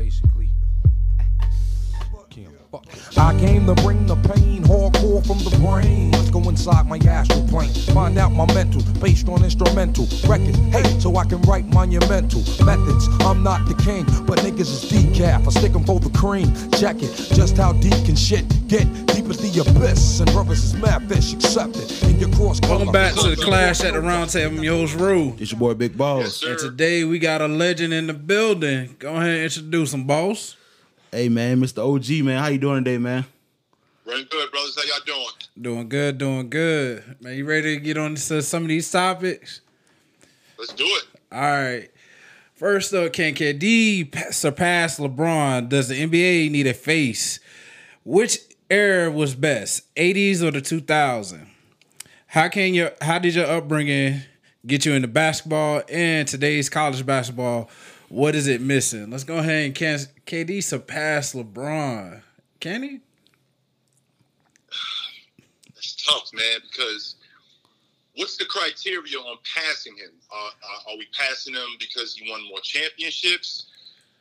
basically. I came to bring the pain, hardcore from the brain. Let's go inside my astral plane, find out my mental, based on instrumental records. Hey, so I can write monumental methods. I'm not the king, but niggas is decaf. I stick 'em for the cream. Check it, just how deep can shit get? Deep as the abyss, and brothers is mad fish accepted in your cross Welcome back to the Clash at the Round Table. I'm your host, Rue. It's your boy Big Boss. And today we got a legend in the building. Go ahead and introduce him, boss. Hey man, Mr. OG man, how you doing today, man? Running good, brothers. How y'all doing? Doing good, doing good. Man, you ready to get on to some of these topics? Let's do it. All right. First up, can KD surpass LeBron? Does the NBA need a face? Which era was best, 80s or the 2000s? How can your how did your upbringing get you into basketball and today's college basketball? What is it missing? Let's go ahead and can KD surpass LeBron? Can he? It's tough, man, because what's the criteria on passing him? Uh, are we passing him because he won more championships?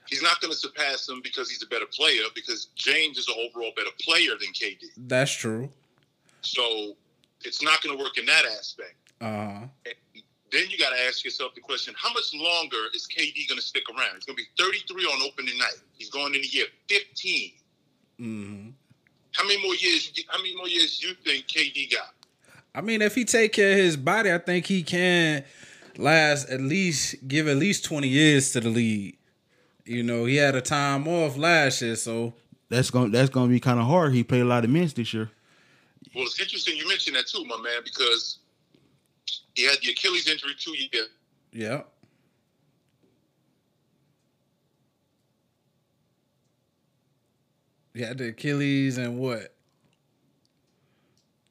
He's not going to surpass him because he's a better player, because James is an overall better player than KD. That's true. So it's not going to work in that aspect. Uh And then you got to ask yourself the question: How much longer is KD going to stick around? He's going to be 33 on opening night. He's going into year 15. hmm How many more years? How many more years do you think KD got? I mean, if he take care of his body, I think he can last at least give at least twenty years to the league. You know, he had a time off last year, so That's gonna that's gonna be kind of hard. He played a lot of minutes this year. Well, it's interesting you mentioned that too, my man, because he had the Achilles injury two years. yeah. He had the Achilles and what?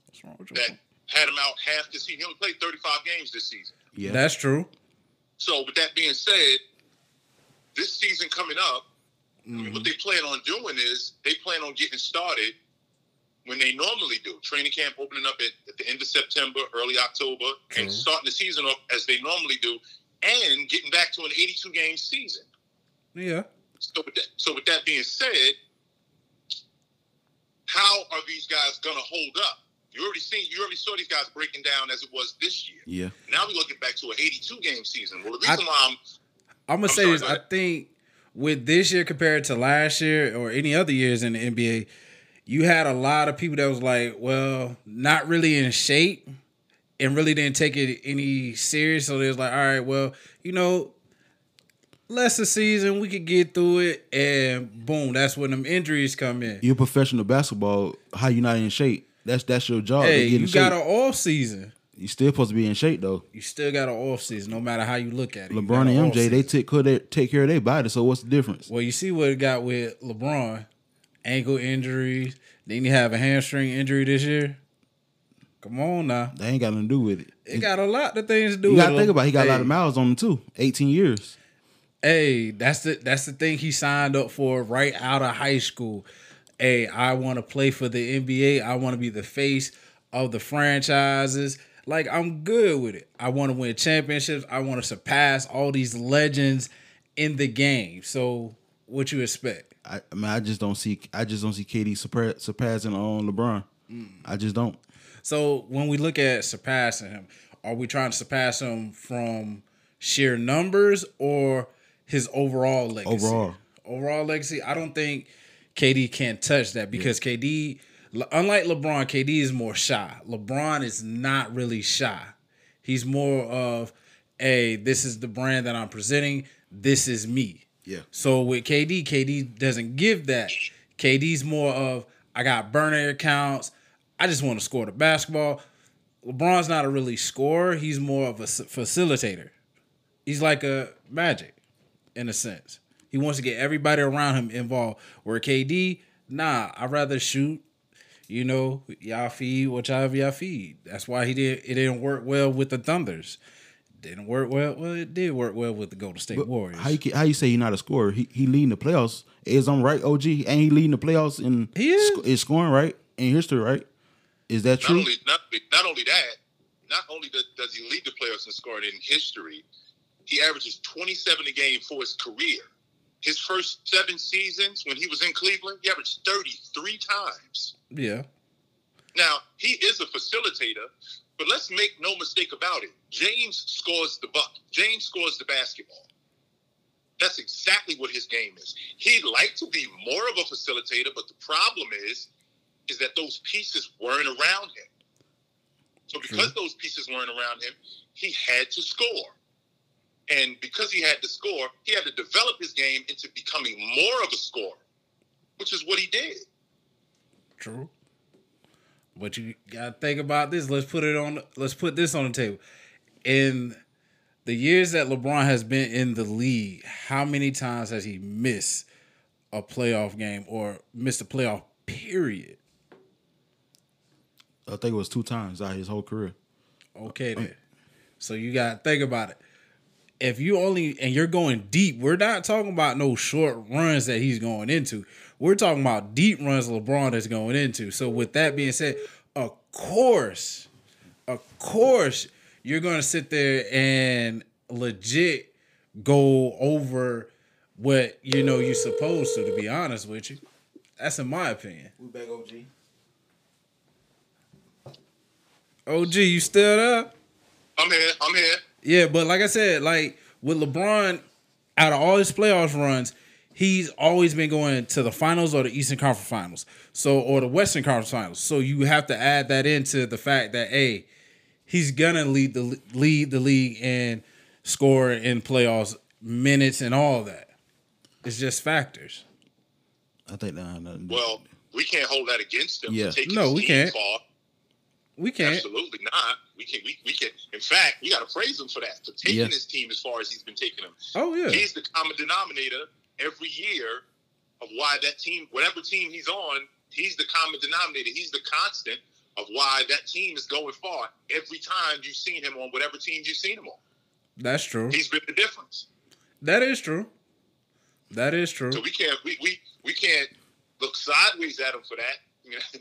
What's wrong with you? that had him out half the season. He only played 35 games this season. Yeah, That's true. So, with that being said, this season coming up, I mean, what mm-hmm. they plan on doing is they plan on getting started when they normally do. Training camp opening up at, at the end of September, early October, True. and mm-hmm. starting the season off as they normally do, and getting back to an 82 game season. Yeah. So with that, so with that being said, how are these guys gonna hold up? You already seen, you already saw these guys breaking down as it was this year. yeah. Now we're looking back to an 82 game season. Well, the I- reason why I'm I'm gonna I'm say sorry, this. go I think with this year compared to last year or any other years in the NBA, you had a lot of people that was like, well, not really in shape and really didn't take it any serious. So they was like, all right, well, you know, less a season, we could get through it, and boom, that's when them injuries come in. You're professional basketball. How you not in shape? That's that's your job. to hey, get in you got an off season. you still supposed to be in shape though. You still got an off season, no matter how you look at it. LeBron and MJ, they take care of their, take care of their body. So what's the difference? Well, you see what it got with LeBron, ankle injuries. Then you have a hamstring injury this year. Come on now, They ain't got nothing to do with it. it got a lot of things to do. you gotta think about. It. He got hey, a lot of miles on him too. 18 years. Hey, that's the that's the thing he signed up for right out of high school. Hey, I want to play for the NBA. I want to be the face of the franchises. Like I'm good with it. I want to win championships. I want to surpass all these legends in the game. So, what you expect? I, I mean, I just don't see. I just don't see KD surpa- surpassing on LeBron. Mm. I just don't. So when we look at surpassing him, are we trying to surpass him from sheer numbers or his overall legacy? Overall. Overall legacy. I don't think KD can touch that because KD, unlike LeBron, KD is more shy. LeBron is not really shy. He's more of, hey, this is the brand that I'm presenting. This is me. Yeah. So with KD, KD doesn't give that. KD's more of I got burner accounts. I just want to score the basketball. LeBron's not a really scorer. He's more of a facilitator. He's like a magic in a sense. He wants to get everybody around him involved. Where KD, nah, I'd rather shoot. You know, y'all feed whichever y'all feed. That's why he did. It didn't work well with the Thunders. Didn't work well. Well, it did work well with the Golden State Warriors. How you ca- how you say he's not a scorer? He he leading the playoffs. Is I'm right, OG, and he leading the playoffs in He is. sc- is scoring right in history, right? Is that not true? only not, not only that, not only does, does he lead the playoffs in scoring in history, he averages 27 a game for his career. his first seven seasons when he was in Cleveland, he averaged 33 times. Yeah. Now, he is a facilitator, but let's make no mistake about it. James scores the buck. James scores the basketball. That's exactly what his game is. He'd like to be more of a facilitator, but the problem is, is that those pieces weren't around him. So because those pieces weren't around him, he had to score. And because he had to score, he had to develop his game into becoming more of a scorer, which is what he did. True. But you gotta think about this. Let's put it on. Let's put this on the table. In the years that LeBron has been in the league, how many times has he missed a playoff game or missed a playoff period? I think it was two times out of his whole career. Okay, then. So you got to think about it. If you only and you're going deep, we're not talking about no short runs that he's going into. We're talking about deep runs LeBron is going into. So with that being said, of course, of course, you're going to sit there and legit go over what you know you're supposed to. To be honest with you, that's in my opinion. We back OG. OG, you still there? I'm here. I'm here. Yeah, but like I said, like with LeBron, out of all his playoff runs, he's always been going to the finals or the Eastern Conference Finals, so or the Western Conference Finals. So you have to add that into the fact that hey, he's gonna lead the lead the league and score in playoffs, minutes, and all that. It's just factors. I think that had nothing to do- Well, we can't hold that against him Yeah. for taking No, his we team can't. far. We can't. Absolutely not. We can. We, we can. In fact, we got to praise him for that for taking Yeah. his team as far as he's been taking them. Oh yeah. He's the common denominator every year of why that team, whatever team he's on, he's the common denominator. He's the constant of why that team is going far every time you've seen him on whatever team you've seen him on. That's true. He's been the difference. That is true. That is true. So we can't we we, we can't look sideways at him for that.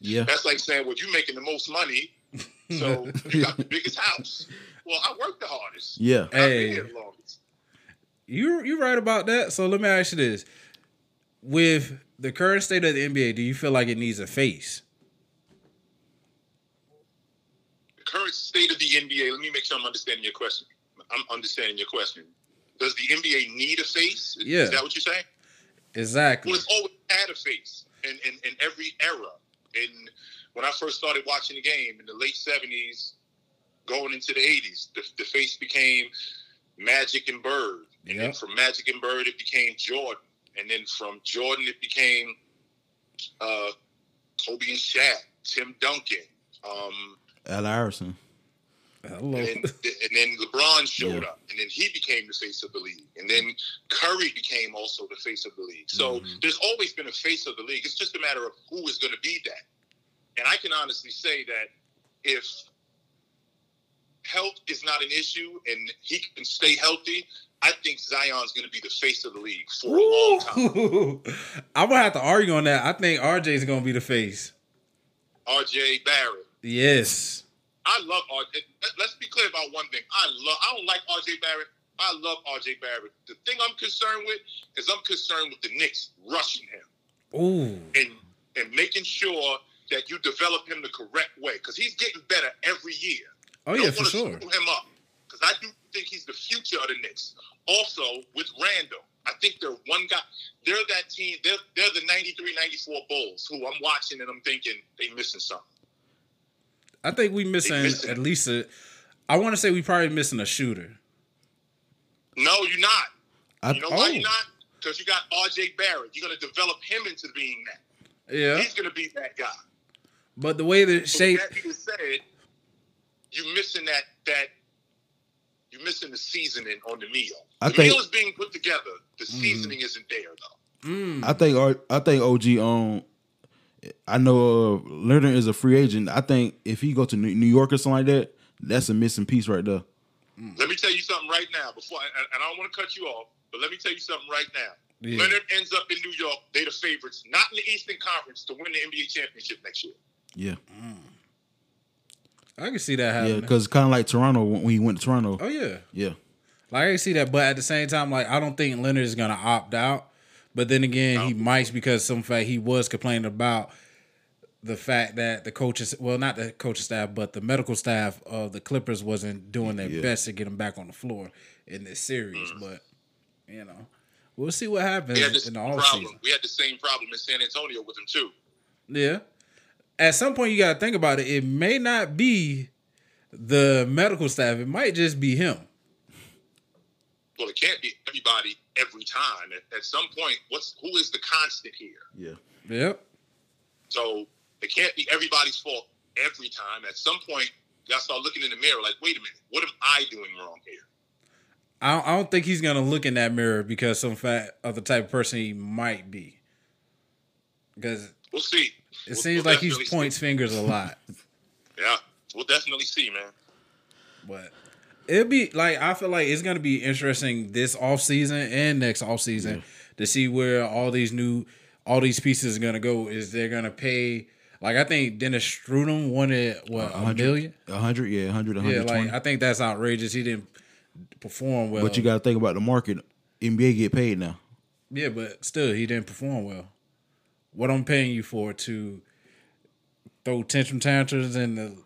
You know, Yeah. That's like saying, well, you're making the most money, so you got the biggest house. Well, I work the hardest. Yeah. I've been Hey. here the longest. You you right about that. So let me ask you this: With the current state of the NBA, do you feel like it needs a face? The current state of the NBA. Let me make sure I'm understanding your question. I'm understanding your question. Does the NBA need a face? Yeah. Is that what you're saying? Exactly. Well, it's always had a face in, in, in every era. And when I first started watching the game in the late 70s, going into the 80s, the, the face became Magic and Bird. And then from Magic and Bird, it became Jordan. And then from Jordan, it became uh, Kobe and Shaq, Tim Duncan. Um, Al Harrison. Hello. and, then, and then LeBron showed Yeah. up, and then he became the face of the league, and then Curry became also the face of the league. So Mhm. there's always been a face of the league. It's just a matter of who is going to be that. And I can honestly say that if health is not an issue and he can stay healthy, I think Zion's going to be the face of the league for a long time. I'm gonna have to argue on that. I think RJ's gonna be the face. R.J. Barrett. Yes. I love RJ. Let's be clear about one thing. I love. I don't like RJ Barrett. I love RJ Barrett. The thing I'm concerned with is I'm concerned with the Knicks rushing him Ooh. and and making sure that you develop him the correct way because he's getting better every year. Oh yeah, for sure. him up because I do think he's the future of the Knicks. Also with Randle, I think they're one guy. They're that team. They're they're the 93, 94 Bulls who I'm watching and I'm thinking they missing something. I think we missing missing- at least a. I want to say we probably missing a shooter. No, you're not. I, You know why Oh. you're not? Because you got R.J. Barrett. You're going to develop him into being that. Yeah. He's going to be that guy. But the way the So shape. with that being said, you're missing that that you're missing the seasoning on the meal. I the think- meal is being put together. The seasoning isn't there though. Mm, I think R- I think OG on. I know uh, Leonard is a free agent. I think if he go to New New York or something like that, that's a missing piece right there. Let me tell you something right now. Before and and I don't want to cut you off, but let me tell you something right now. yeah. Leonard ends up in New York. They're the favorites, not in the Eastern Conference, to win the NBA championship next year. Yeah, I can see that happening. yeah, because kind of like Toronto when he went to Toronto. oh yeah. Yeah, Like I see that, but at the same time, like I don't think Leonard is gonna opt out. But then again, he might because some fact he was complaining about the fact that the coaches, well, not the coaching staff, but the medical staff of the Clippers wasn't doing their Yeah. best to get him back on the floor in this series. Mm. But you know, we'll see what happens We had this in the offseason. We had the same problem in San Antonio with him too. Yeah. At some point, you got to think about it. It may not be the medical staff. It might just be him. Well, it can't be everybody every time. At, at some point, what's who is the constant here? Yeah. Yep. So it can't be everybody's fault every time. At some point, you gotta start looking in the mirror. Like, wait a minute, what am I doing wrong here? I don't, I don't think he's gonna look in that mirror because some fact of the type of person he might be. Because We'll see. it We'll- seems we'll like he definitely points fingers a lot. Yeah, we'll definitely see, man. But it'll be like I feel like it's gonna be interesting this off season and next off season to see where all these new all these pieces are gonna go. Is they're gonna pay like I think Dennis Schröder wanted what a million? A hundred, yeah, a hundred, Yeah, like. I think that's outrageous. He didn't perform well. But you got to think about the market. NBA get paid now. yeah, but still he didn't perform well. What I'm paying you for to throw tantrum tantrums in the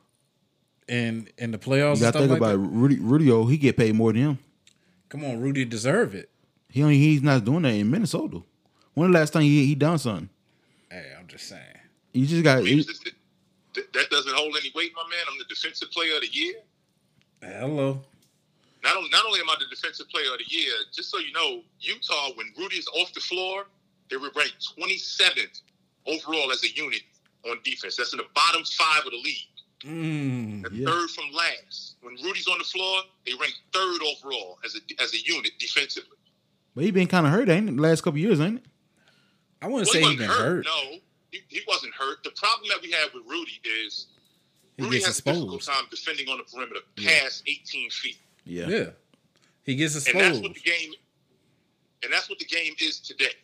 in in the playoffs? You got to think like about that? Rudy. Rudio, oh, he get paid more than him. Come on, Rudy deserve it. He only he's not doing that in Minnesota. When the last time he he done something? Hey, I'm just saying. You just got. I mean, th- th- that doesn't hold any weight, my man. I'm the defensive player of the year. Hello. Not, only, not only am I the defensive player of the year, just so you know, Utah, when Rudy's off the floor, they were ranked 27th overall as a unit on defense. That's in the bottom five of the league. Mm, That's Yeah. third from last. When Rudy's on the floor, they rank third overall as a as a unit defensively. but he been kind of hurt, ain't it? The last couple years, ain't it? I wouldn't Well, say he he been hurt. No, he, he wasn't hurt. The problem that we have with Rudy is He Rudy gets has a difficult time defending on the perimeter past 18 feet. Yeah. Yeah. He gets exposed. And that's what the game and that's what the game is today.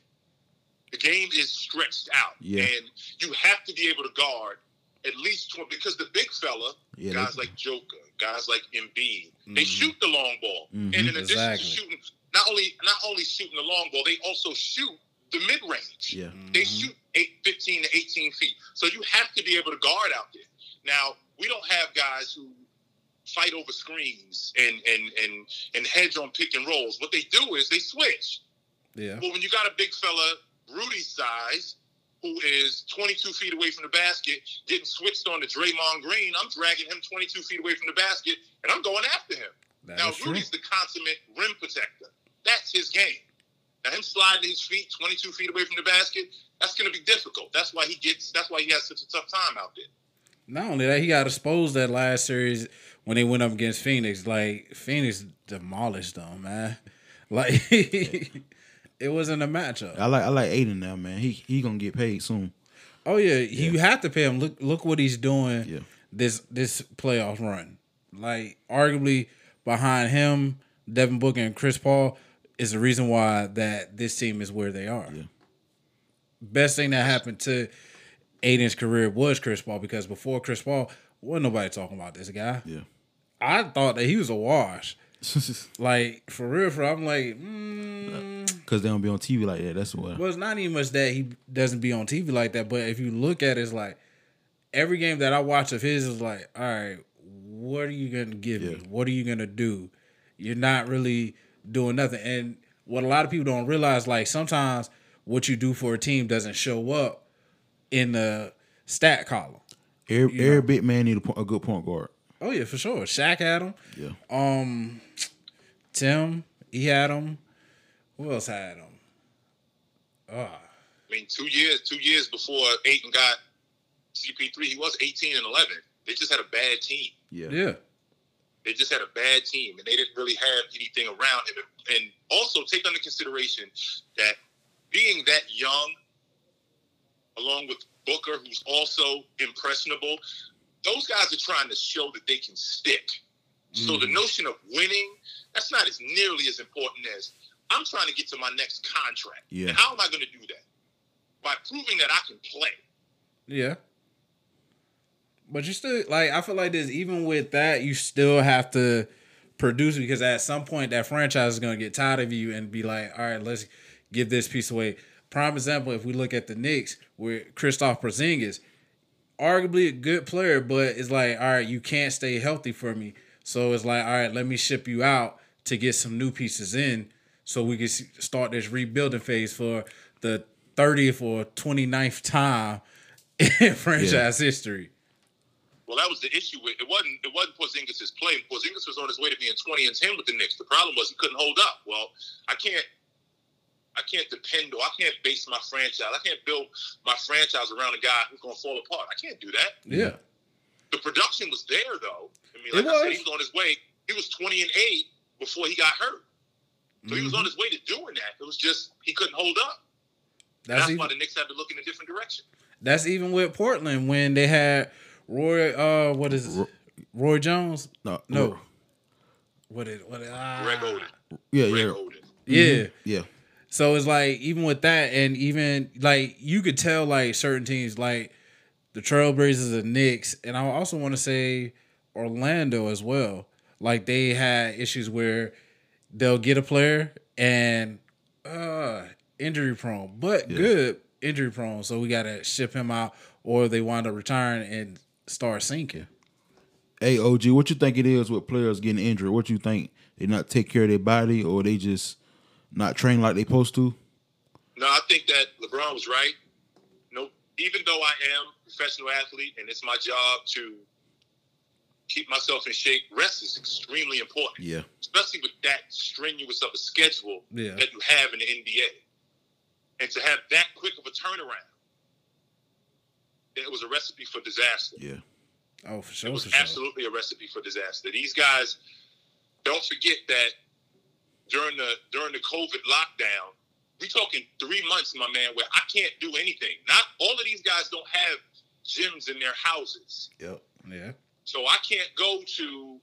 The game is stretched out. Yeah. And you have to be able to guard at least 20 because the big fella, Yeah, guys they- like Joker, guys like Embiid, they shoot the long ball. Mhm. And in addition Exactly. to shooting not only not only shooting the long ball, they also shoot the mid range. Yeah. They shoot eight, 15 to 18 feet. So you have to be able to guard out there. Now, we don't have guys who fight over screens and and and and hedge on pick and rolls. What they do is they switch. yeah. Well, when you got a big fella, Rudy's size, who is 22 feet away from the basket, getting switched on to Draymond Green, I'm dragging him 22 feet away from the basket, and I'm going after him. That now, is true. Rudy's the consummate rim protector. That's his game. Now, him sliding his feet 22 feet away from the basket, that's going to be difficult. That's why he gets. That's why he has such a tough time out there. Not only that, he got exposed that last series when they went up against Phoenix. Like Phoenix demolished them, man. Like it wasn't a matchup. I like I like Ayton now, man. He he gonna get paid soon. Oh yeah, you have to pay him. Look look what he's doing Yeah. this this playoff run. Like arguably behind him, Devin Booker and Chris Paul is the reason why that this team is where they are. Yeah. Best thing that happened to Ayton's career was Chris Paul because before Chris Paul, wasn't nobody talking about this guy. Yeah. I thought that he was a wash. Like for real, for I'm like, mm, Cause they don't be on TV like that. That's what. well, it's not even much that he doesn't be on TV like that. But if you look at it, it's like every game that I watch of his is like, all right, what are you gonna give me? What are you gonna do? You're not really doing nothing. And what a lot of people don't realize, like sometimes what you do for a team doesn't show up in the stat column. Every, every big man need a, a good point guard. Oh yeah, for sure. Shaq had him. Yeah. Um, Tim, he had him. Who else had him? Ah, I mean, two years, two years before Ayton got CP3, he was 18 and 11. They just had a bad team. Yeah. yeah. They just had a bad team, and they didn't really have anything around him. And also take under consideration that being that young, along with Booker, who's also impressionable, those guys are trying to show that they can stick. So the mm. notion of winning, that's not as nearly as important as I'm trying to get to my next contract. Yeah. And how am I going to do that? By proving that I can play. Yeah. But you still like I feel like this even with that, you still have to produce because at some point that franchise is going to get tired of you and be like, all right, let's give this piece away. Prime example, if we look at the Knicks with Kristaps Porzingis, arguably a good player, but it's like, all right, you can't stay healthy for me. So it's like, all right, let me ship you out to get some new pieces in so we can start this rebuilding phase for the 30th or 29th time in franchise history. Well, that was the issue with it. wasn't It wasn't Porzingis' play. Porzingis was on his way to being twenty and ten with the Knicks. The problem was he couldn't hold up. Well, I can't. I can't depend on. I can't base my franchise. I can't build my franchise around a guy who's going to fall apart. I can't do that. Yeah. The production was there though. I mean, It like I said, he was on his way. He was twenty and eight before he got hurt. So he was Mhm. on his way to doing that. It was just he couldn't hold up. And That's that's why even, the Knicks had to look in a different direction. that's even with Portland when they had Roy uh what is it? Ro- Roy Jones? No, No. What is what is ah. Greg Oden. Yeah, Greg yeah, Oden. Yeah. yeah. So it's like even with that, and even like you could tell like certain teams like the Trailblazers and Knicks, and I also want to say Orlando as well. Like they had issues where they'll get a player and uh injury prone, but good injury prone. So we gotta ship him out, or they wind up retiring and start sinking. Hey, OG, what you think it is with players getting injured? What you think they not take care of their body or they just not train like they supposed to? No, I think that LeBron was right. No, even though I am a professional athlete and it's my job to keep myself in shape, rest is extremely important, Yeah, especially with that strenuous of a schedule Yeah. that you have in the NBA. And to have that quick of a turnaround, it was a recipe for disaster. yeah, Oh, for sure. It was for sure. absolutely a recipe for disaster. These guys, don't forget that during the during the COVID lockdown, we talking three months, my man, where I can't do anything. Not all of these guys don't have gyms in their houses, yep. Yeah. so I can't go to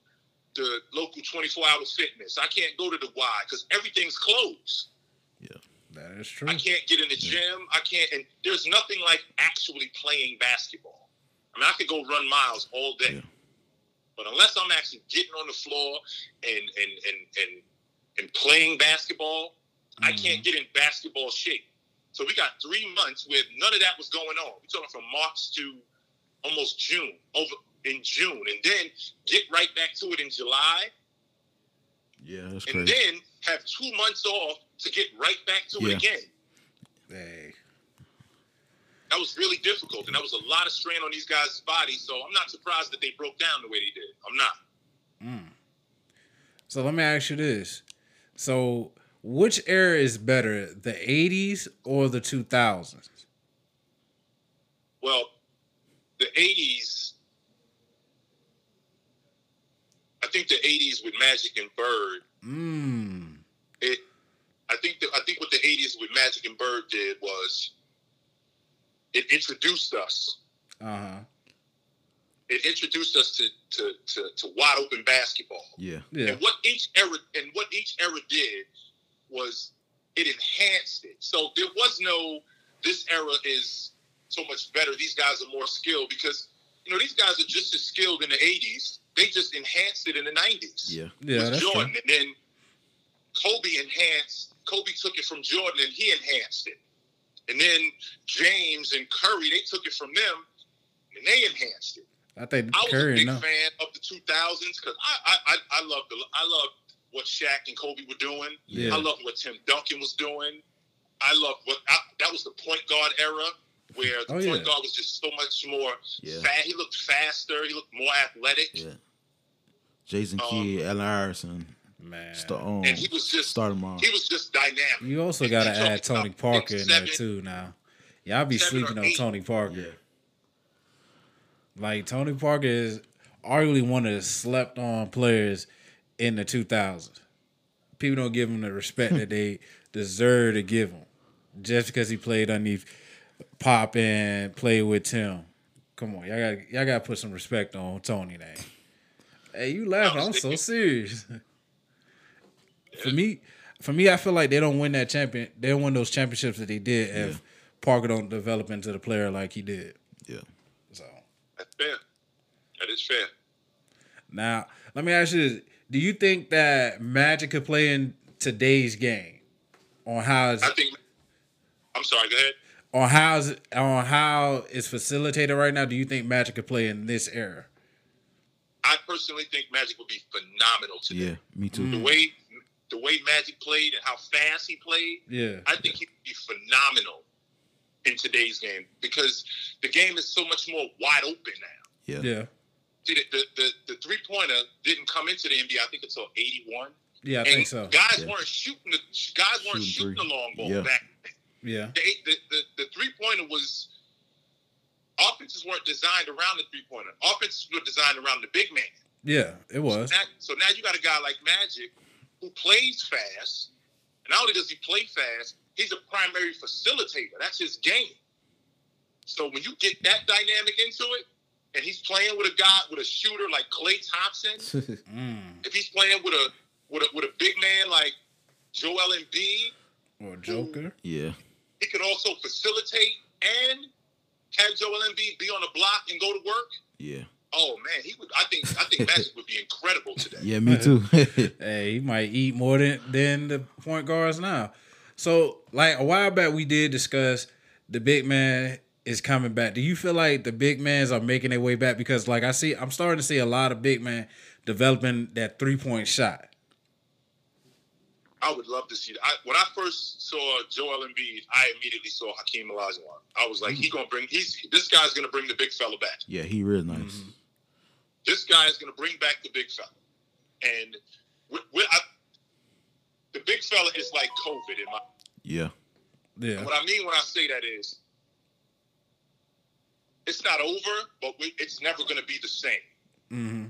the local 24 hour fitness. I can't go to the Y because everything's closed. Yeah, that is true. I can't get in the gym. I can't, and there's nothing like actually playing basketball. I mean, I could go run miles all day, Yeah. but unless I'm actually getting on the floor and and and and and playing basketball, I can't mm-hmm. get in basketball shape. So we got three months where none of that was going on. We're talking from March to almost June, over in June, and then get right back to it in July, Yeah, that's and crazy. then have two months off to get right back to Yeah. it again. Hey. that was really difficult, and that was a lot of strain on these guys' bodies. So I'm not surprised that they broke down the way they did. I'm not. Mm. So let me ask you this. So which era is better, the 80s or the 2000s? Well, the '80s, I think the '80s with Magic and Bird. Mmm. It, I think that I think what the '80s with Magic and Bird did was it introduced us. Uh-huh. It introduced us to to to, to wide open basketball. Yeah, Yeah. And what each era and what each era did was it enhanced it. So there was no this era is so much better. These guys are more skilled because you know these guys are just as skilled in the '80s. They just enhanced it in the '90s. yeah, Yeah, with Jordan, true. and then Kobe enhanced. Kobe took it from Jordan and he enhanced it. And then James and Curry, they took it from them and they enhanced it. I think I was a Curry big no. fan of the 2000s because I I I, I love the I love what Shaq and Kobe were doing. Yeah. I love what Tim Duncan was doing. I love what I, that was the point guard era where the Oh, point yeah. guard was just so much more. Yeah. Fat. He looked faster. He looked more athletic. yeah. Jason Um, Kidd, Allen Iverson, Man. start on, And he was just start him off. he was just dynamic. You also got to add Tony Parker in there too now. Y'all be sleeping on eight. Tony Parker. Like Tony Parker is arguably one of the slept on players in the 2000s. People don't give him the respect that they deserve to give him just because he played underneath Pop and played with Tim. Come on, y'all got y'all got to put some respect on Tony name. Hey, you laughing? I'm so serious. for me, for me, I feel like they don't win that champion. They don't win those championships that they did if Parker don't develop into the player like he did. yeah, So That's fair. That is fair. now, let me ask you this: Do you think that Magic could play in today's game on how I think. I'm sorry. Go ahead. on how's on how it's facilitated right now? Do you think Magic could play in this era? I personally think Magic would be phenomenal today. Yeah, me too. The way the way Magic played and how fast he played, Yeah, I think he would be phenomenal in today's game because the game is so much more wide open now. Yeah. yeah, See, the the, the, the three pointer didn't come into the NBA I think until '81. yeah. I and think so. guys Yeah. weren't shooting the guys weren't Shooting shooting the long ball Yeah. back. Yeah, The, the, the, the three pointer was offenses weren't designed around the three pointer. Offenses were designed around the big man. yeah. It was. Now, so now you got a guy like Magic who plays fast. And not only does he play fast, he's a primary facilitator. That's his game. So when you get that dynamic into it, and he's playing with a guy with a shooter like Klay Thompson, Mm. if he's playing with a with a with a big man like Joel Embiid, Or Joker. yeah. he could also facilitate and have Joel Embiid be on the block and go to work. Yeah. Oh man, he would. I think. I think Magic would be incredible today. Yeah, me too. Hey, he might eat more than than the point guards now. So, like a while back, we did discuss the big man is coming back. Do you feel like the big mans are making their way back? Because, like I see, I'm starting to see a lot of big men developing that three point shot. I would love to see that. I, when I first saw Joel Embiid, I immediately saw Hakeem Olajuwon. I was like, he gonna bring. He's this guy's gonna bring the big fella back. yeah, he real nice. Mm-hmm. This guy is gonna bring back the big fella, and we we I, the big fella is like COVID in my. Yeah. Yeah, And what I mean when I say that is, it's not over, but we, it's never gonna be the same. hmm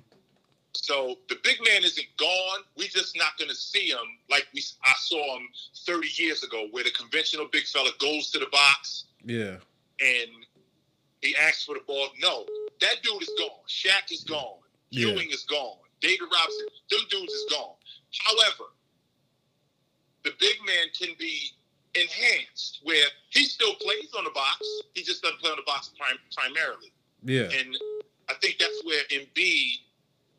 So the big man isn't gone. We're just not going to see him like we I saw him 30 years ago, where the conventional big fella goes to the box yeah, and he asks for the ball. No, that dude is gone. Shaq is gone. Yeah. Ewing is gone. David Robinson, them dudes is gone. However, the big man can be enhanced where he still plays on the box. He just doesn't play on the box prim- primarily. yeah, And I think that's where Embiid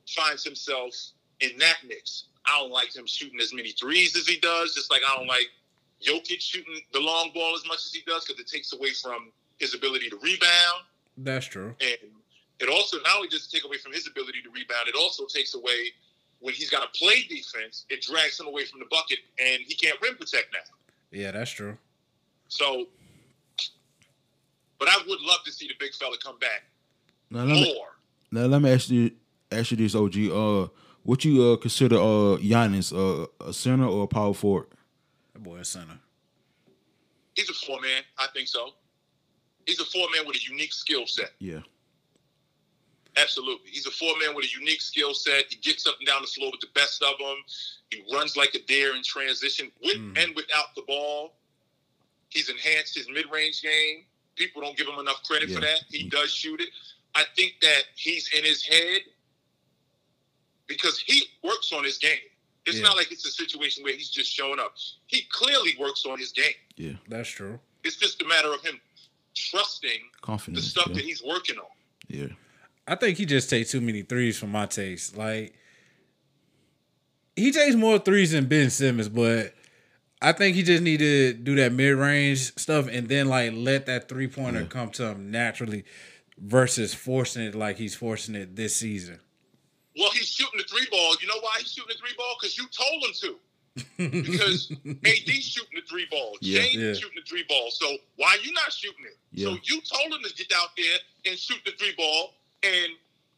finds himself in that mix. I don't like him shooting as many threes as he does, just like I don't like Jokic shooting the long ball as much as he does because it takes away from his ability to rebound. that's true. And it also not only does it take away from his ability to rebound, it also takes away when he's got to play defense, it drags him away from the bucket and he can't rim protect now. Yeah, that's true. So, but I would love to see the big fella come back Now let me more. now let me ask you ask you this, OG. Uh, what you uh consider uh Giannis uh, a center or a power forward? That boy a center. He's a four man. I think so. He's a four man with a unique skill set. Yeah. Absolutely. He's a four man with a unique skill set. He gets up and down the floor with the best of them. He runs like a deer in transition with Mhm. and without the ball. He's enhanced his mid range game. People don't give him enough credit for that. He does shoot it. I think that he's in his head because he works on his game. It's Yeah. not like it's a situation where he's just showing up. He clearly works on his game. Yeah. That's true. It's just a matter of him trusting Confidence, the stuff yeah. that he's working on. yeah. I think he just takes too many threes for my taste. Like he takes more threes than Ben Simmons, but I think he just need to do that mid range stuff and then like let that three pointer Yeah. come to him naturally versus forcing it like he's forcing it this season. Well, he's shooting the three ball. You know why he's shooting the three ball? Because you told him to. because AD's shooting the three ball. Yeah. James Yeah. is shooting the three ball. So why you not shooting it? Yeah. So you told him to get out there and shoot the three ball. And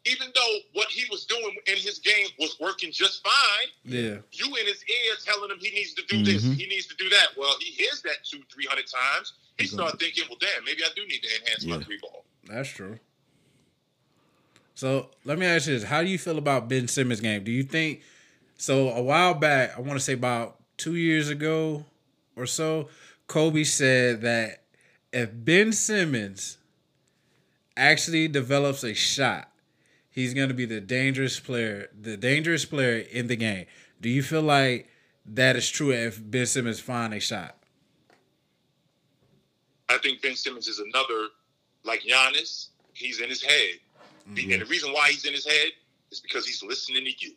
even though what he was doing in his game was working just fine, Yeah. you in his ear telling him he needs to do this, Mhm. he needs to do that. Well, he hears that two, three hundred times. He started thinking, well, damn, maybe I do need to enhance Yeah. my three ball. That's true. So let me ask you this: How do you feel about Ben Simmons' game? Do you think so? A while back, I want to say about two years ago or so, Kobe said that if Ben Simmons actually develops a shot, he's going to be the dangerous player, the dangerous player in the game. Do you feel like that is true if Ben Simmons find a shot? I think Ben Simmons is another like Giannis. He's in his head, Mm-hmm. and the reason why he's in his head is because he's listening to you.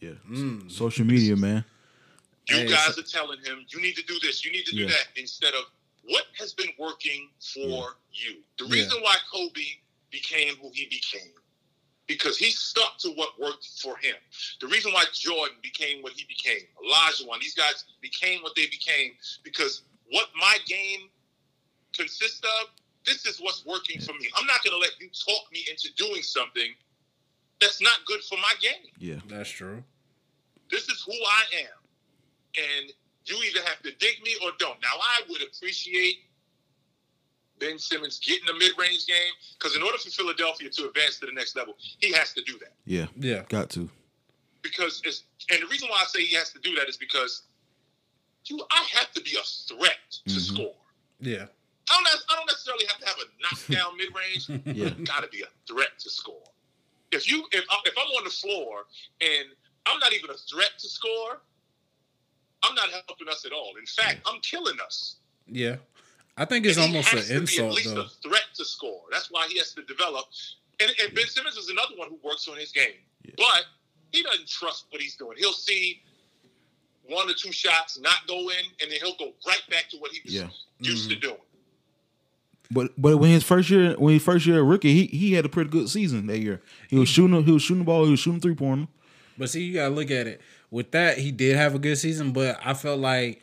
Yeah. Mm. Social media, man. You Hey, guys are telling him you need to do this, you need to do Yeah. that, instead of what has been working for you. The Yeah. reason why Kobe became who he became, because he stuck to what worked for him. The reason why Jordan became what he became, Olajuwon, these guys became what they became, because what my game consists of, this is what's working for me. I'm not gonna let you talk me into doing something that's not good for my game Yeah. That's true. this is who I am. And you either have to dig me or don't. Now, I would appreciate Ben Simmons getting a mid range game because, in order for Philadelphia to advance to the next level, he has to do that. Yeah. Yeah. Got to. Because it's, and the reason why I say he has to do that is because you, I have to be a threat to Mhm. score. Yeah. I don't, I don't necessarily have to have a knockdown mid range. Yeah. got to be a threat to score. If you if I- if I'm on the floor and I'm not even a threat to score, I'm not helping us at all. In fact, I'm killing us. Yeah. I think it's And he almost has an to be at insult least though. a threat to score. That's why he has to develop. And, and Ben Simmons is another one who works on his game, Yeah. but he doesn't trust what he's doing. He'll see one or two shots not go in, and then he'll go right back to what he was Yeah. used to Mm-hmm. doing. But but when his first year when his first year rookie, he he had a pretty good season that year. He was shooting he was shooting the ball, he was shooting three pointer. But see, you gotta look at it. With that, he did have a good season, but I felt like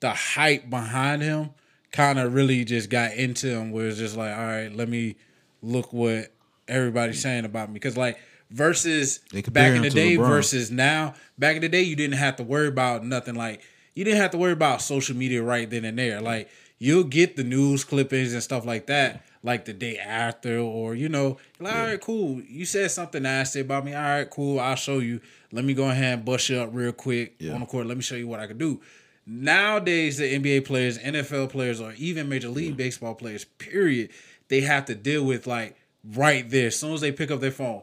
the hype behind him kind of really just got into him. Where it's just like, all right, let me look what everybody's saying about me. Because like versus back in the day LeBron. versus now, back in the day, you didn't have to worry about nothing. Like you didn't have to worry about social media right then and there. Like you'll get the news clippings and stuff like that. Like the day after, or you know, like, all right, cool. You said something nasty about me. All right, cool. I'll show you. Let me go ahead and bust you up real quick Yeah. on the court. Let me show you what I can do. Nowadays, the NBA players, NFL players, or even Major League mm-hmm. Baseball players, period, they have to deal with like right there. As soon as they pick up their phone,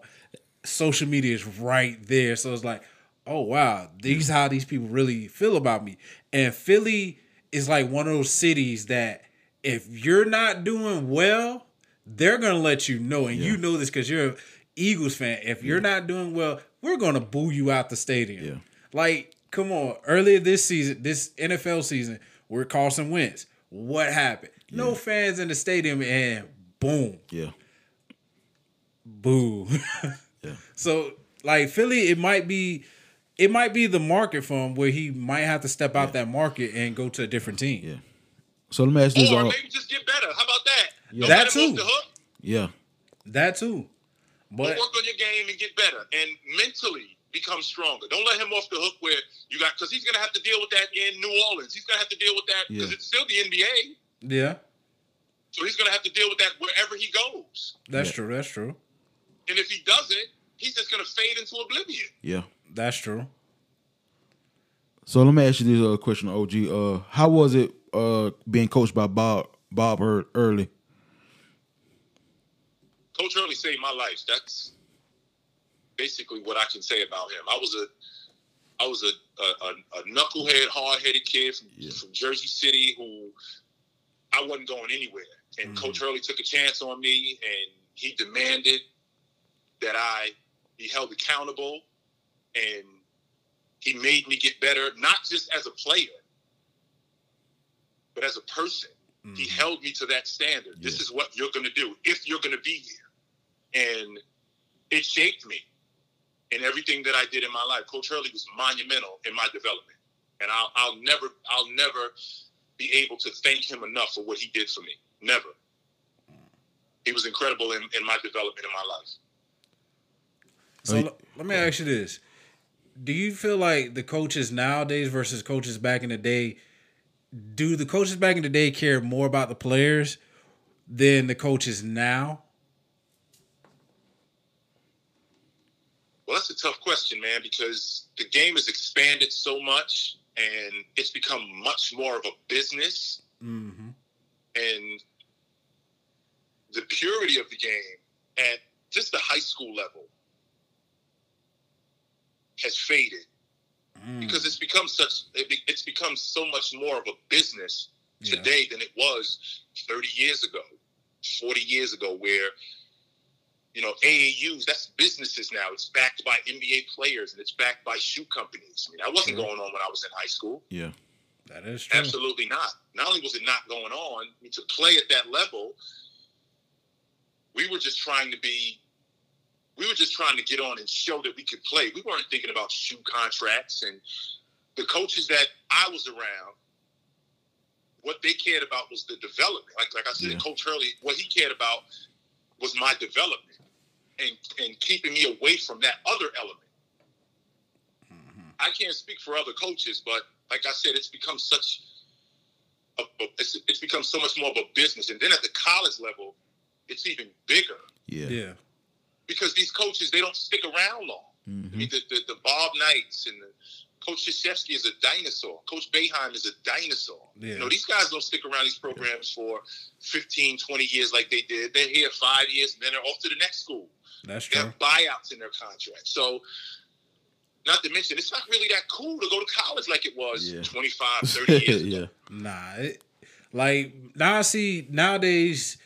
social media is right there. So it's like, oh wow, these mm-hmm. how these people really feel about me. And Philly is like one of those cities that if you're not doing well, they're gonna let you know. And you know this because you're a Eagles fan. If you're not doing well, we're gonna boo you out the stadium. Yeah. Like, come on. Earlier this season, this NFL season, where Carson Wentz, what happened? No fans in the stadium, and boom, Yeah. boo. Yeah. So like Philly, it might be it might be the market for him where he might have to step out that market and go to a different team. Yeah. So let me ask this Or all maybe just get better. How about that? Don't That too. off the hook. Yeah. That too. But work on your game and get better and mentally become stronger. Don't let him off the hook where you got because he's gonna have to deal with that in New Orleans. He's gonna have to deal with that because Yeah. it's still the NBA. yeah, So he's gonna have to deal with that wherever he goes. that's Yeah. true. That's true. And if he doesn't, he's just gonna fade into oblivion. Yeah. That's true. So let me ask you this uh, question, OG. Uh, how was it uh being coached by Bob Bob Hurley? Coach Hurley saved my life. That's basically what I can say about him. I was a I was a, a, a, knucklehead, hard headed kid from, Yeah. from Jersey City who I wasn't going anywhere. And mm-hmm. Coach Hurley took a chance on me and he demanded that I be held accountable and he made me get better, not just as a player, but as a person. He mm-hmm. held me to that standard. This is what you're going to do if you're going to be here. And it shaped me in everything that I did in my life. Coach Hurley was monumental in my development. And I'll, I'll never, I'll never be able to thank him enough for what he did for me. Never. He was incredible in, in my development in my life. So l- let me ask you this: Do you feel like the coaches nowadays versus coaches back in the day? Do the coaches back in the day care more about the players than the coaches now? Well, that's a tough question, man, because the game has expanded so much and it's become much more of a business. Mm-hmm. And the purity of the game at just the high school level has faded Mm. because it's become such it be- it's become so much more of a business Yeah. today than it was 30 years ago 40 years ago where you know, AAUs, that's businesses now. It's backed by NBA players and it's backed by shoe companies. I mean, that wasn't True. going on when I was in high school. Yeah. That is true. Absolutely not. Not only was it not going on, I mean, to play at that level, we were just trying to be, we were just trying to get on and show that we could play. We weren't thinking about shoe contracts and the coaches that I was around. What they cared about was the development. Like, like I said, Yeah. Coach Hurley, what he cared about was my development and and keeping me away from that other element. I can't speak for other coaches, but like I said, it's become such a, a- it's, it's become so much more of a business. And then at the college level, it's even bigger Yeah. Yeah. because these coaches they don't stick around long. I Mhm. mean, the, the, the Bob Knights and the Coach Krzyzewski is a dinosaur. Coach Boeheim is a dinosaur. Yeah. You know, these guys don't stick around these programs for 15, 20 years like they did. They're here five years and then they're off to the next school. That's They true. have buyouts in their contract. So, not to mention, it's not really that cool to go to college like it was Yeah. 25, 30 years ago. yeah. Nah, it, like now I see nowadays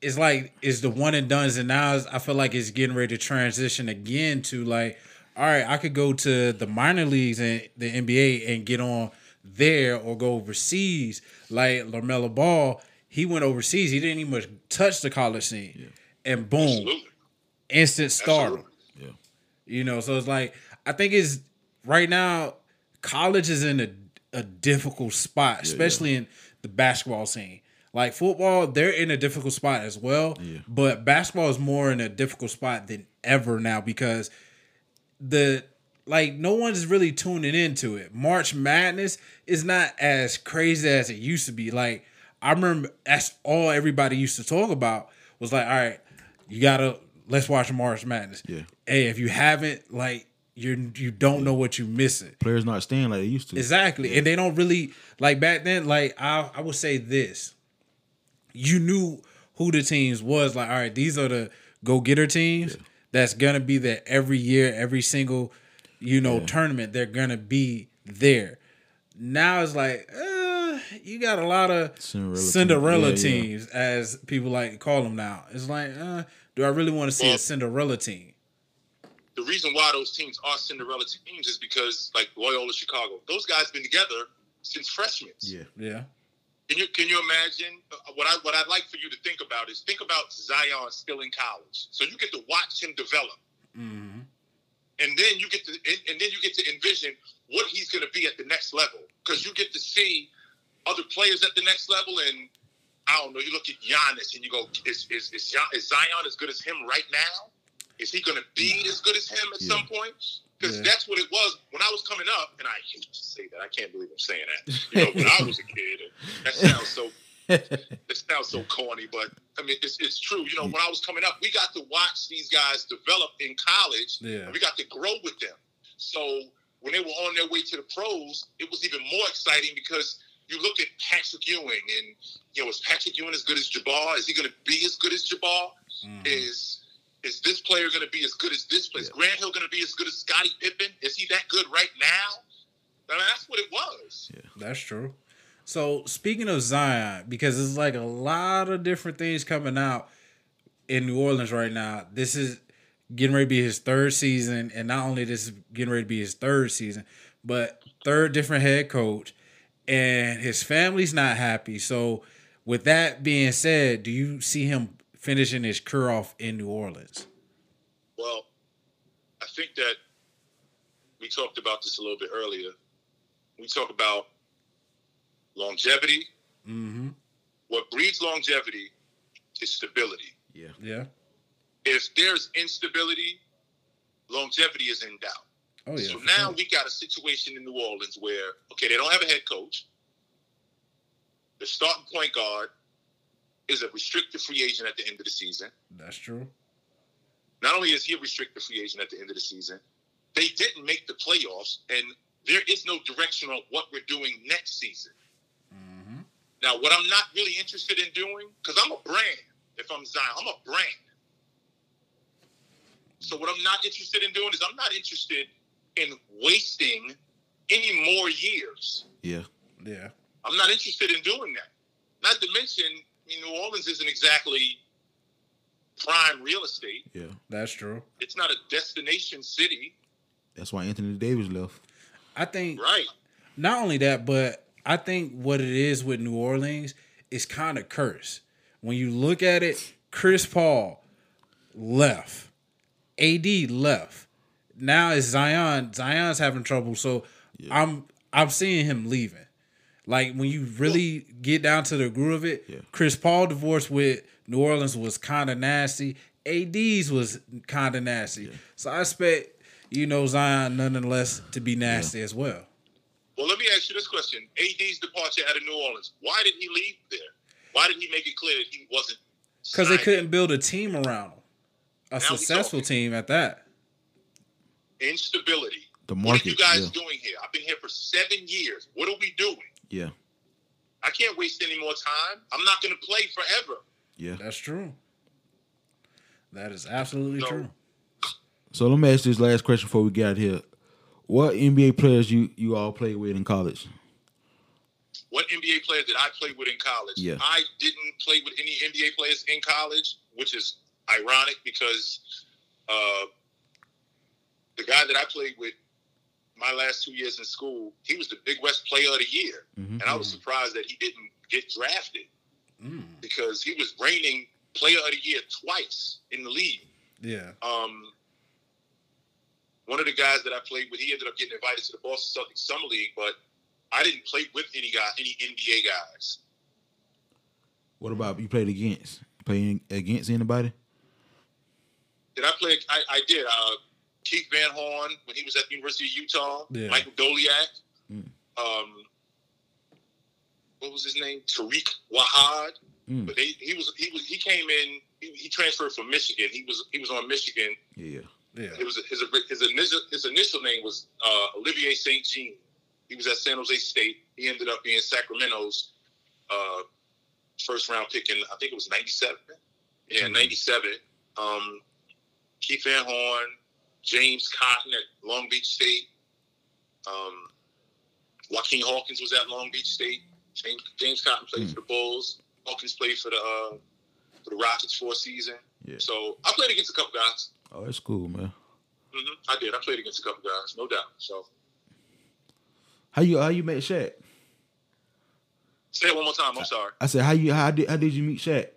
it's like it's the one and done's, and now I feel like it's getting ready to transition again to like, all right, I could go to the minor leagues and the NBA and get on there or go overseas. Like LaMelo Ball, he went overseas. He didn't even touch the college scene, and boom, Absolutely. Instant stardom. Absolutely. You know, so it's like I think it's right now college is in a, a difficult spot, especially in the basketball scene. Like football, they're in a difficult spot as well. Yeah. But basketball is more in a difficult spot than ever now because the like no one's really tuning into it. March Madness is not as crazy as it used to be. Like I remember that's all everybody used to talk about was like, all right, you gotta let's watch March Madness. Yeah. Hey, if you haven't, like you you don't know what you're missing. Players not staying like they used to. Exactly. And they don't really like back then, like I I would say this. You knew who the teams was, like, all right, these are the go getter teams that's gonna be there every year, every single, you know, tournament, they're gonna be there. Now it's like, uh, you got a lot of Cinderella. Cinderella Yeah, yeah. teams, as people like to call them now. It's like, uh, do I really want to see a Cinderella team? The reason why those teams are Cinderella teams is because, like Loyola Chicago, those guys been together since freshmen. Yeah. Yeah. Can you can you imagine uh, what I what I'd like for you to think about is think about Zion still in college, so you get to watch him develop, hmm and then you get to and, and then you get to envision what he's going to be at the next level because you get to see other players at the next level, and I don't know. You look at Giannis and you go, is is is, is Zion as good as him right now? Is he going to be as good as him at Yeah. some point? Because Yeah. that's what it was when I was coming up, and I hate to say that. I can't believe I'm saying that. You know, when I was a kid, that sounds so it sounds so corny, but I mean, it's, it's true. You know, mm. when I was coming up, we got to watch these guys develop in college. Yeah. And we got to grow with them. So when they were on their way to the pros, it was even more exciting because you look at Patrick Ewing and, you know, is Patrick Ewing as good as Jabbar? Is he going to be as good as Jabbar? Mhm. Is is this player going to be as good as this player? Is Grant Hill going to be as good as Scottie Pippen? Is he that good right now? I mean, that's what it was. Yeah, That's true. So speaking of Zion, because it's like a lot of different things coming out in New Orleans right now. This is getting ready to be his third season, and not only this is getting ready to be his third season, but third different head coach, and his family's not happy. So, with that being said, do you see him finishing his career off in New Orleans? Well, I think that we talked about this a little bit earlier. We talk about longevity. Mm-hmm. What breeds longevity is stability. Yeah. Yeah. If there's instability, longevity is in doubt. Oh yeah. so now sure. we got a situation in New Orleans where, okay, they don't have a head coach. The starting point guard is a restricted free agent at the end of the season. that's true. Not only is he a restricted free agent at the end of the season, they didn't make the playoffs, and there is no direction on what we're doing next season. Mm-hmm. Now, what I'm not really interested in doing, because I'm a brand. If I'm Zion, I'm a brand. So what I'm not interested in doing is I'm not interested in wasting any more years. Yeah. Yeah. I'm not interested in doing that. Not to mention, I mean, New Orleans isn't exactly prime real estate. Yeah, That's true. It's not a destination city, that's why Anthony Davis left. I think right? not only that, but I think what it is with New Orleans is kind of cursed. When you look at it, Chris Paul left, AD left. Now it's Zion. Zion's having trouble, so I'm I'm seeing him leaving. Like when you really get down to the groove of it, Yeah. Chris Paul divorce with New Orleans was kind of nasty. AD's was kind of nasty. So I expect you know Zion nonetheless to be nasty as well. Well, let me ask you this question: AD's departure out of New Orleans. Why did he leave there? Why did he make it clear that he wasn't? Because they couldn't build a team around him, a we successful team at that. instability. The market. What are you guys yeah. doing here? I've been here for seven years. What are we doing? Yeah, I can't waste any more time. I'm not going to play forever. yeah. That's true. That is absolutely No. true. So let me ask this last question before we get out here. What NBA players you you all played with in college? What NBA players did I play with in college? Yeah. I didn't play with any NBA players in college, which is ironic because uh, the guy that I played with my last two years in school, he was the Big West Player of the Year, Mhm. and I was surprised that he didn't get drafted Mm, because he was reigning Player of the Year twice in the league. yeah. Um, one of the guys that I played with, he ended up getting invited to the Boston Celtics Summer League, but I didn't play with any guy, any NBA guys. What about you played against? Playing against anybody? Did I play? I, I did. Uh, Keith Van Horn when he was at the University of Utah. Yeah. Michael Doleac. Mm. Um, what was his name? Tariq Wahad. Mm. But they, he was he was he came in. He, he transferred from Michigan. He was he was on Michigan. Yeah. Yeah. It was his his initial his initial name was uh, Olivier St. Jean. He was at San Jose State. He ended up being Sacramento's uh, first round pick in I think it was '97. Yeah, Mhm. '97. Um, Keith Van Horn, James Cotton at Long Beach State. Um, Juaquin Hawkins was at Long Beach State. James, James Cotton played Mm. for the Bulls. Hawkins played for the uh, for the Rockets for a season. Yeah. So I played against a couple guys. Oh, that's cool, man. hmm I did. I played against a couple guys, no doubt. So How you how you met Shaq? say it one more time. I'm sorry. I said how you how did how did you meet Shaq?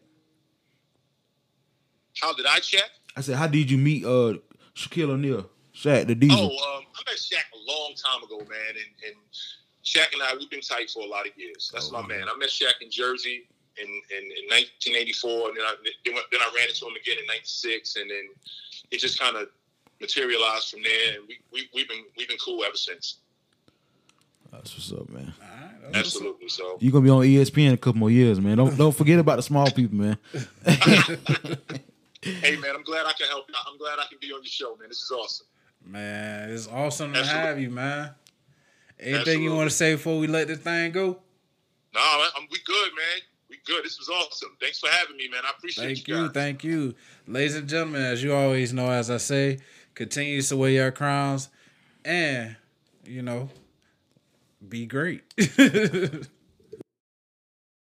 How did I check? I said how did you meet uh Shaquille O'Neal? Shaq the Diesel. Oh, um, I met Shaq a long time ago, man, and, and Shaq and I we've been tight for a lot of years. That's Oh, my man. I met Shaq in Jersey in in, in 1984, and then I then, then I ran into him again in '96, and then it just kind of materialized from there, and we, we we've been we've been cool ever since. That's what's up, man. All right, that's what's up. Absolutely. So you're gonna be on ESPN in a couple more years, man. Don't don't forget about the small people, man. hey, man, I'm glad I can help. you. I'm glad I can be on your show, man. This is awesome. Man, it's awesome to have you, man. Anything Absolutely. you want to say before we let this thing go? No, I'm, we good, man. We good. This was awesome. Thanks for having me, man. I appreciate Thank you. you, guys. thank you. Ladies and gentlemen, as you always know, as I say, continue to wear your crowns and, you know, be great.